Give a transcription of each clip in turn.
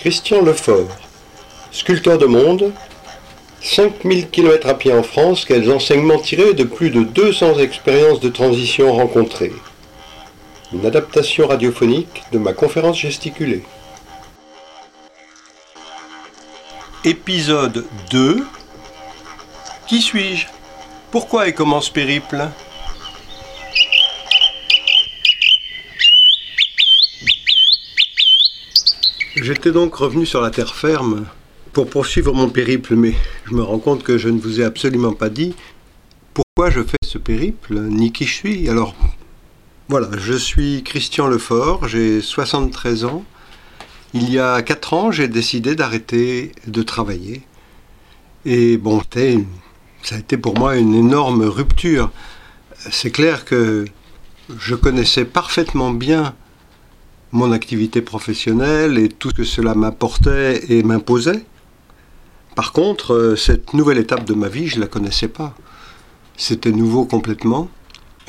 Christian Lefort, sculpteur de monde, 5000 km à pied en France, quels enseignements tirés de plus de 200 expériences de transition rencontrées? Une adaptation radiophonique de ma conférence gesticulée. Épisode 2 Qui suis-je? Pourquoi et comment ce périple? J'étais donc revenu sur la terre ferme pour poursuivre mon périple, mais je me rends compte que je ne vous ai absolument pas dit pourquoi je fais ce périple, ni qui je suis. Alors, voilà, je suis Christian Lefort, j'ai 73 ans. Il y a 4 ans, j'ai décidé d'arrêter de travailler. Et bon, ça a été pour moi une énorme rupture. C'est clair que je connaissais parfaitement bien mon activité professionnelle et tout ce que cela m'apportait et m'imposait. Par contre, euh, cette nouvelle étape de ma vie, je ne la connaissais pas. C'était nouveau complètement.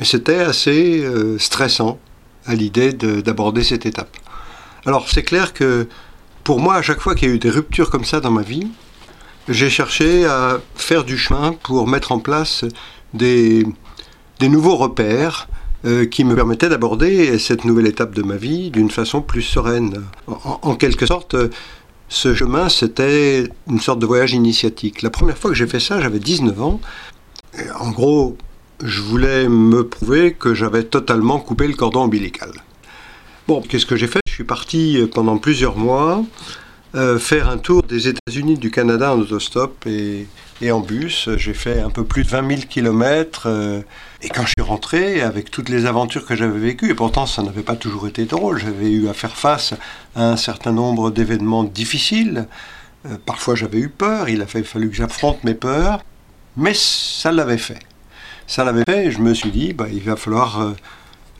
Et c'était assez euh, stressant à l'idée d'aborder cette étape. Alors c'est clair que pour moi, à chaque fois qu'il y a eu des ruptures comme ça dans ma vie, j'ai cherché à faire du chemin pour mettre en place des, des nouveaux repères, euh, qui me permettait d'aborder cette nouvelle étape de ma vie d'une façon plus sereine. En, quelque sorte, ce chemin, c'était une sorte de voyage initiatique. La première fois que j'ai fait ça, j'avais 19 ans. en gros, je voulais me prouver que j'avais totalement coupé le cordon ombilical. Bon, qu'est-ce que j'ai fait? Je suis parti pendant plusieurs mois euh, faire un tour des États-Unis, du Canada en autostop et, en bus. J'ai fait un peu plus de 20 000 km. et quand je suis rentré, avec toutes les aventures que j'avais vécues, et pourtant ça n'avait pas toujours été drôle, j'avais eu à faire face à un certain nombre d'événements difficiles. Euh, parfois j'avais eu peur, il a fallu que j'affronte mes peurs, mais ça l'avait fait. Ça l'avait fait et je me suis dit, bah, il va falloir...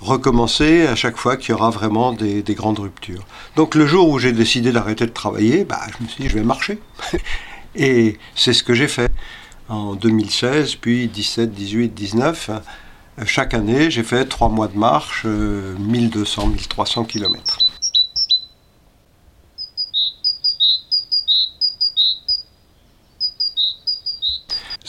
Recommencer à chaque fois qu'il y aura vraiment des, grandes ruptures. Donc le jour où j'ai décidé d'arrêter de travailler, bah, je me suis dit je vais marcher. Et c'est ce que j'ai fait en 2016, puis 17, 18, 19. Chaque année, j'ai fait trois mois de marche, 1200, 1300 km.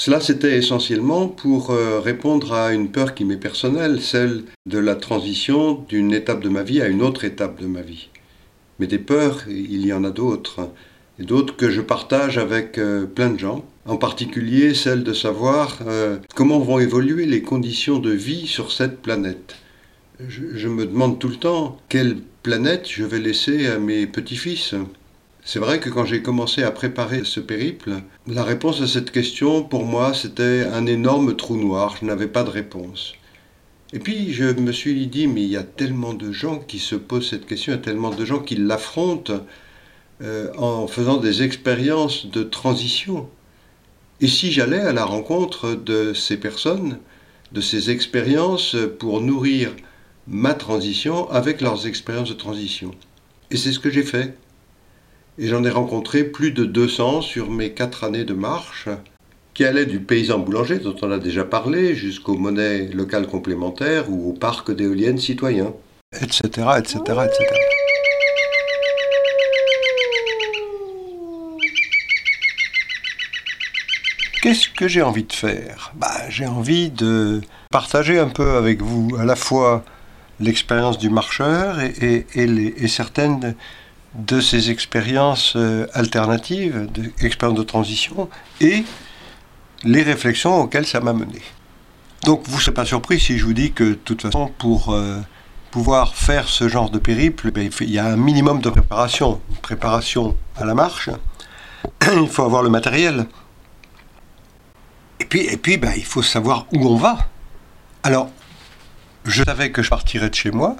Cela, c'était essentiellement pour euh, répondre à une peur qui m'est personnelle, celle de la transition d'une étape de ma vie à une autre étape de ma vie. Mais des peurs, il y en a d'autres, et d'autres que je partage avec euh, plein de gens, en particulier celle de savoir euh, comment vont évoluer les conditions de vie sur cette planète. je me demande tout le temps quelle planète je vais laisser à mes petits-fils. C'est vrai que quand j'ai commencé à préparer ce périple, la réponse à cette question, pour moi, c'était un énorme trou noir, je n'avais pas de réponse. Et puis je me suis dit, mais il y a tellement de gens qui se posent cette question, il y a tellement de gens qui l'affrontent euh, en faisant des expériences de transition. Et si j'allais à la rencontre de ces personnes, de ces expériences pour nourrir ma transition avec leurs expériences de transition Et c'est ce que j'ai fait. Et j'en ai rencontré plus de 200 sur mes quatre années de marche, qui allaient du paysan boulanger, dont on a déjà parlé, jusqu'aux monnaies locales complémentaires ou au parc d'éoliennes citoyens, etc., etc., etc. Qu'est-ce que j'ai envie de faire? Bah, J'ai envie de partager un peu avec vous à la fois l'expérience du marcheur et, et certaines de ces expériences euh, alternatives, expériences de transition, et les réflexions auxquelles ça m'a mené. Donc vous ne serez pas surpris si je vous dis que de toute façon, pour euh, pouvoir faire ce genre de périple, ben, il y a un minimum de préparation. Préparation à la marche, il faut avoir le matériel. Et puis, et puis ben, il faut savoir où on va. Alors, je savais que je partirais de chez moi,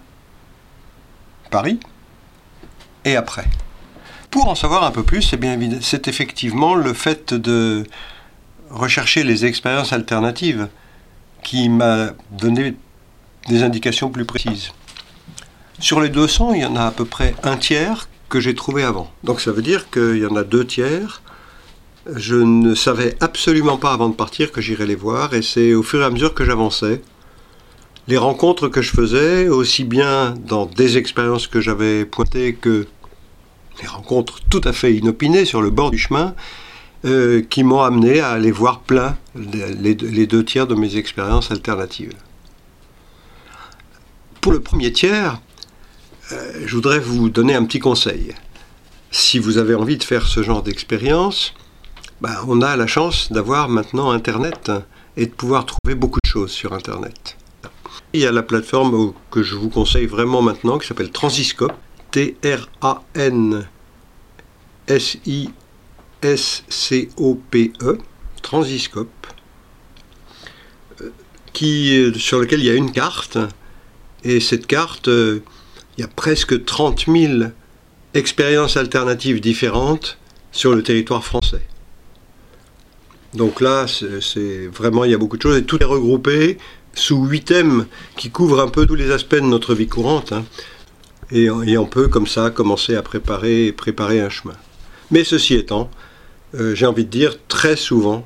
Paris, et après. Pour en savoir un peu plus, c'est bien c'est effectivement le fait de rechercher les expériences alternatives qui m'a donné des indications plus précises. Sur les 200, il y en a à peu près un tiers que j'ai trouvé avant. Donc ça veut dire qu'il y en a deux tiers. Je ne savais absolument pas avant de partir que j'irais les voir et c'est au fur et à mesure que j'avançais les rencontres que je faisais, aussi bien dans des expériences que j'avais pointées que des rencontres tout à fait inopinées sur le bord du chemin, euh, qui m'ont amené à aller voir plein les, deux tiers de mes expériences alternatives. Pour le premier tiers, euh, je voudrais vous donner un petit conseil. Si vous avez envie de faire ce genre d'expérience, ben, on a la chance d'avoir maintenant Internet et de pouvoir trouver beaucoup de choses sur Internet. Il y a la plateforme que je vous conseille vraiment maintenant qui s'appelle Transiscope, T-R-A-N-S-I SCOPE, Transiscope, qui, sur lequel il y a une carte. Et cette carte, euh, il y a presque 30 000 expériences alternatives différentes sur le territoire français. Donc là, c'est vraiment, il y a beaucoup de choses et tout est regroupé sous huit thèmes qui couvrent un peu tous les aspects de notre vie courante. Hein. Et, on peut comme ça commencer à préparer, préparer un chemin. Mais ceci étant, euh, j'ai envie de dire, très souvent,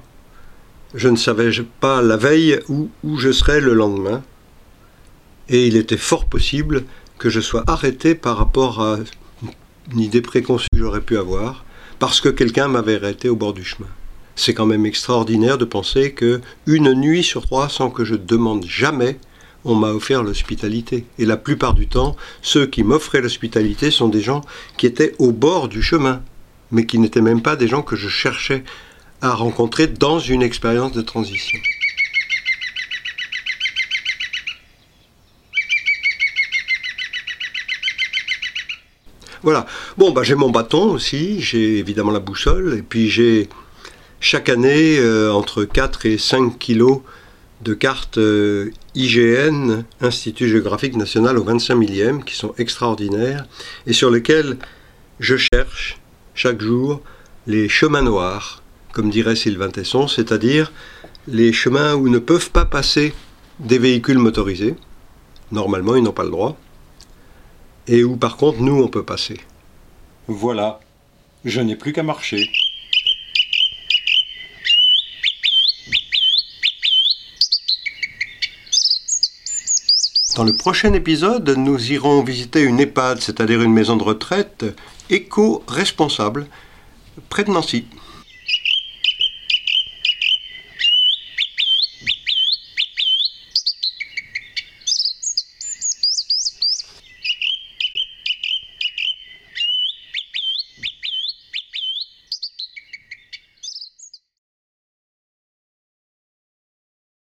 je ne savais pas la veille où, où je serais le lendemain. Et il était fort possible que je sois arrêté par rapport à une idée préconçue que j'aurais pu avoir, parce que quelqu'un m'avait arrêté au bord du chemin. C'est quand même extraordinaire de penser que une nuit sur trois, sans que je demande jamais, on m'a offert l'hospitalité. Et la plupart du temps, ceux qui m'offraient l'hospitalité sont des gens qui étaient au bord du chemin mais qui n'étaient même pas des gens que je cherchais à rencontrer dans une expérience de transition. Voilà. Bon, bah, j'ai mon bâton aussi, j'ai évidemment la boussole, et puis j'ai chaque année euh, entre 4 et 5 kilos de cartes euh, IGN, Institut géographique national au 25 millième, qui sont extraordinaires, et sur lesquelles je cherche chaque jour les chemins noirs, comme dirait Sylvain Tesson, c'est-à-dire les chemins où ne peuvent pas passer des véhicules motorisés. Normalement, ils n'ont pas le droit. Et où par contre, nous, on peut passer. Voilà, je n'ai plus qu'à marcher. Dans le prochain épisode, nous irons visiter une EHPAD, c'est-à-dire une maison de retraite éco-responsable, près de Nancy.